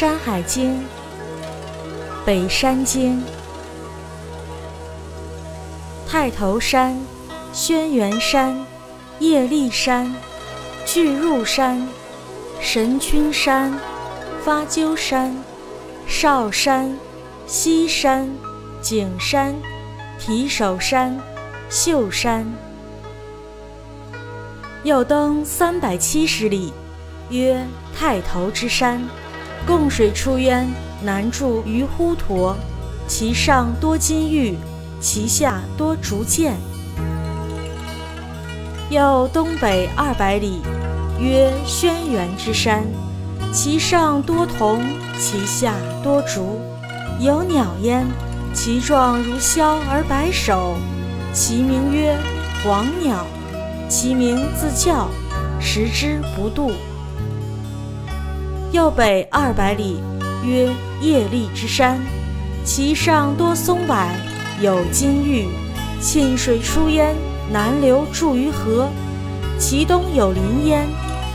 山海经》北山经。太头山、轩辕山、叶立山、巨入山、神君山、发鸠山、少山、西山、景山、提首山、秀山。又登三百七十里，曰太头之山，贡水出渊，南注于滹沱，其上多金玉，其下多竹箭。又东北二百里，曰轩辕之山，其上多铜，其下多竹，有鸟焉，其状如枭而白首，其名曰黄鸟。其名自叫，食之不度。右北二百里，曰叶立之山，其上多松柏，有金玉，沁水出焉，南流注于河。其东有林焉，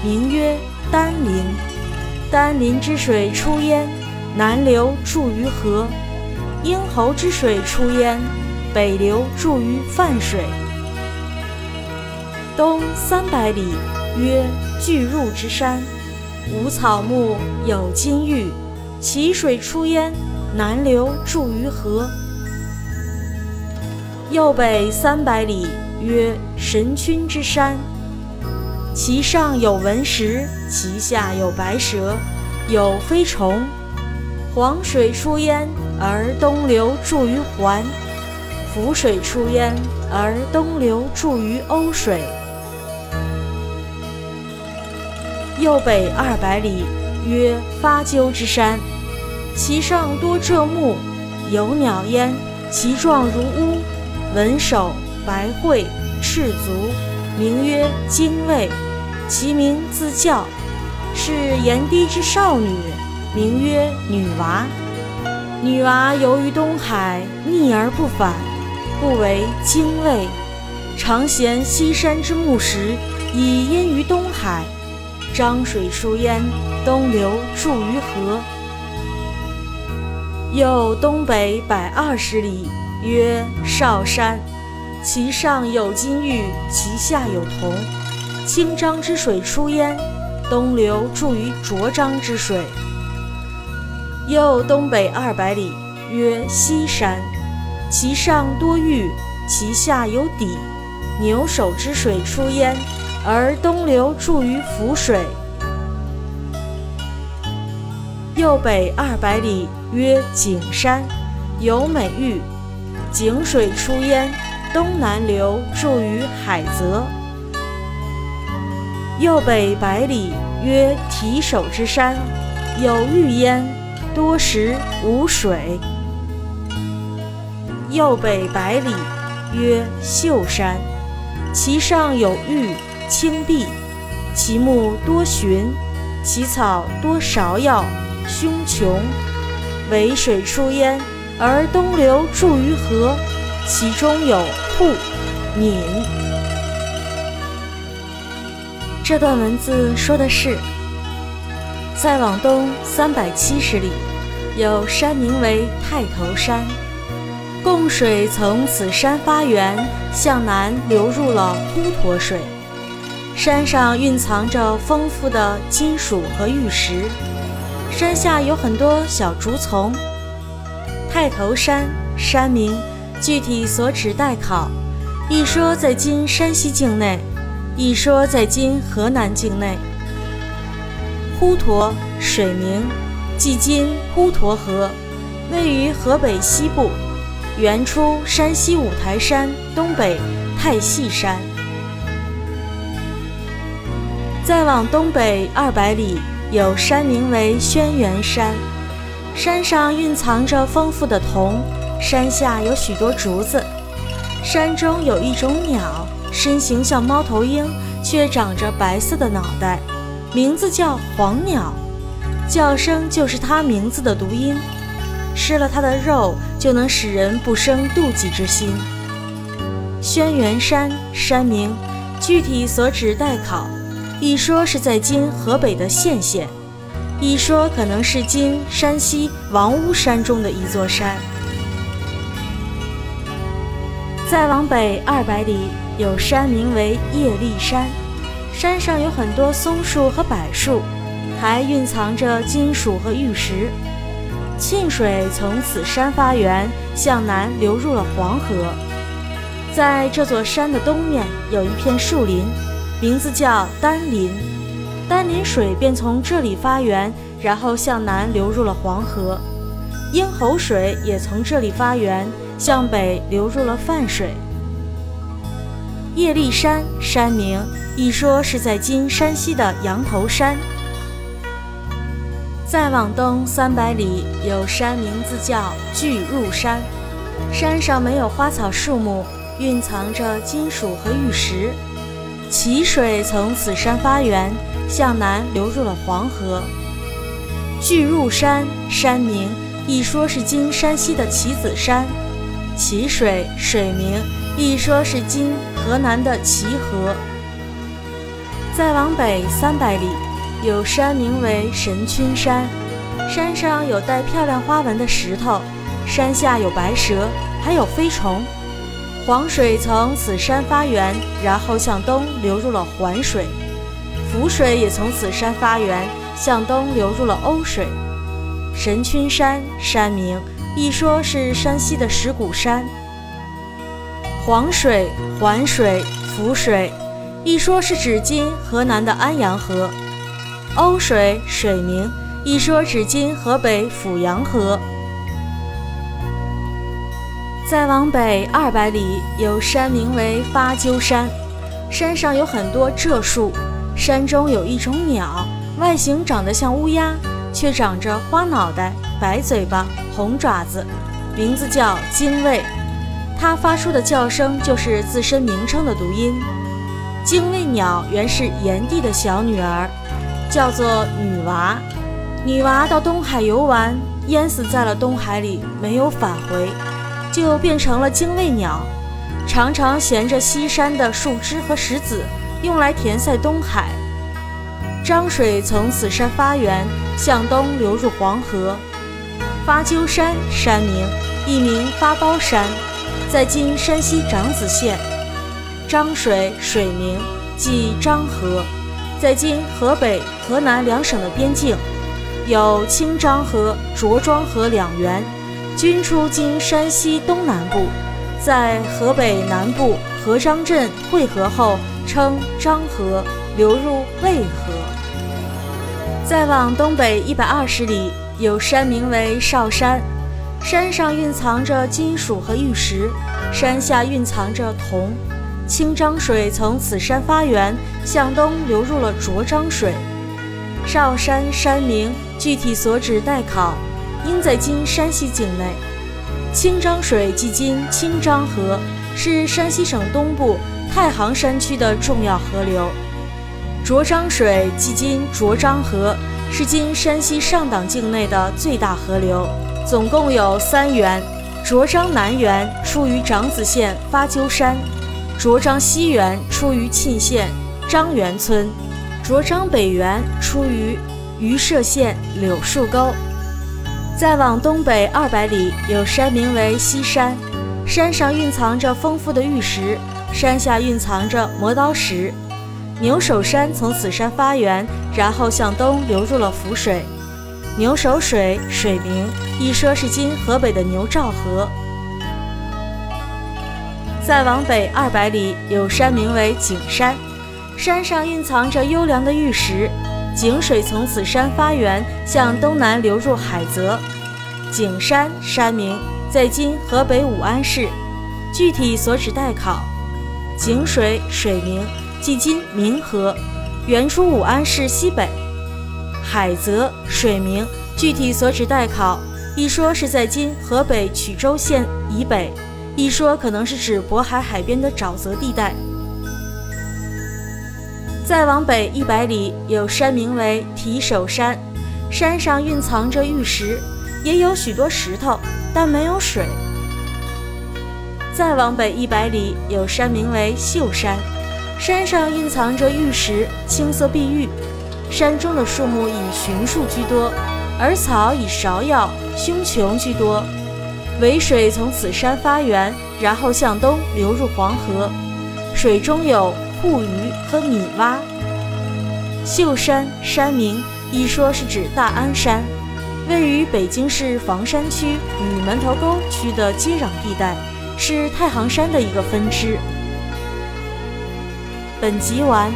名曰丹林。丹林之水出焉，南流注于河。鹰侯之水出焉，北流注于泛水。东三百里，曰巨入之山，无草木，有金玉，其水出焉，南流注于河。右北三百里，曰神君之山，其上有文石，其下有白蛇，有飞虫。黄水出焉，而东流注于环；浮水出焉，而东流注于瓯水。右北二百里，曰发鸠之山，其上多柘木，有鸟焉，其状如乌，文首，白喙，赤足，名曰精卫。其名自叫，是炎帝之少女，名曰女娃。女娃游于东海，逆而不返，故为精卫。常衔西山之木石，以阴于东海。漳水出焉，东流注于河。又东北百二十里，曰少山，其上有金玉，其下有铜。清漳之水出焉，东流注于浊漳之水。又东北二百里，曰西山，其上多玉，其下有砥。牛首之水出焉。而东流注于涪水，右北二百里，曰景山，有美玉，景水出焉，东南流注于海泽。右北百里，曰提手之山，有玉焉，多石无水。右北百里，曰秀山，其上有玉。青碧，其木多寻，其草多芍药、凶琼。渭水出焉，而东流注于河，其中有瀑、闽。这段文字说的是，再往东三百七十里，有山名为太头山，贡水从此山发源，向南流入了滹沱水。山上蕴藏着丰富的金属和玉石，山下有很多小竹丛。太头山山名，具体所指待考。一说在今山西境内，一说在今河南境内。滹沱水名，即今滹沱河，位于河北西部，原出山西五台山东北太细山。再往东北二百里，有山名为轩辕山，山上蕴藏着丰富的铜，山下有许多竹子。山中有一种鸟，身形像猫头鹰，却长着白色的脑袋，名字叫黄鸟，叫声就是它名字的读音。吃了它的肉，就能使人不生妒忌之心。轩辕山山名，具体所指待考。一说是在今河北的献县，一说可能是今山西王屋山中的一座山。再往北二百里，有山名为叶立山，山上有很多松树和柏树，还蕴藏着金属和玉石。沁水从此山发源，向南流入了黄河。在这座山的东面有一片树林，名字叫丹林。丹林水便从这里发源，然后向南流入了黄河。咽喉水也从这里发源，向北流入了泛水。叶立山山名，一说是在今山西的羊头山。再往东三百里，有山名字叫巨鹿山，山上没有花草树木，蕴藏着金属和玉石。淇水从此山发源，向南流入了黄河。巨入山山名，一说是今山西的棋子山。淇水水名，一说是今河南的齐河。再往北三百里。有山名为神君山，山上有带漂亮花纹的石头，山下有白蛇，还有飞虫。黄水从此山发源，然后向东流入了环水；涪水也从此山发源，向东流入了瓯水。神君山山名，一说是山西的石鼓山。黄水、环水、浮水，一说是指今河南的安阳河。瓯水水名，一说指今河北阜阳河。再往北二百里，有山名为发鸠山，山上有很多柘树，山中有一种鸟，外形长得像乌鸦，却长着花脑袋、白嘴巴、红爪子，名字叫精卫。它发出的叫声就是自身名称的读音。精卫鸟原是炎帝的小女儿。叫做女娃，女娃到东海游玩，淹死在了东海里，没有返回，就变成了精卫鸟，常常衔着西山的树枝和石子，用来填塞东海。漳水从此山发源，向东流入黄河。发鸠山山名，一名发包山，在今山西长子县。漳水水名，即漳河。在今河北、河南两省的边境，有清漳河、着庄河两源，均出今山西东南部，在河北南部河漳镇汇合后称漳河，流入渭河。再往东北一百二十里，有山名为少山，山上蕴藏着金属和玉石，山下蕴藏着铜。清漳水从此山发源，向东流入了浊漳水。少山山名具体所指待考，应在今山西境内。清漳水即今清漳河，是山西省东部太行山区的重要河流。浊漳水即今浊漳河，是今山西上党境内的最大河流，总共有三源。浊漳南源出于长子县发鸠山。卓漳西源出于沁县张园村，卓漳北源出于榆社县柳树沟。再往东北二百里，有山名为西山，山上蕴藏着丰富的玉石，山下蕴藏着磨刀石。牛首山从此山发源，然后向东流入了涪水。牛首水水名，一说是今河北的牛赵河。再往北二百里，有山名为景山，山上蕴藏着优良的玉石，井水从此山发源，向东南流入海泽。景山山名在今河北武安市，具体所指待考。井水水名即今民河，源出武安市。西北。海泽水名具体所指待考，一说是在今河北曲周县以北。一说可能是指渤海海边的沼泽地带。再往北一百里，有山名为提手山，山上蕴藏着玉石，也有许多石头，但没有水。再往北一百里，有山名为秀山，山上蕴藏着玉石，青色碧玉。山中的树木以熊树居多，而草以芍药、胸琼居多。渭水从此山发源，然后向东流入黄河，水中有护鱼和米蛙。秀山山名，一说是指大安山，位于北京市房山区与门头沟区的接壤地带，是太行山的一个分支。本集完。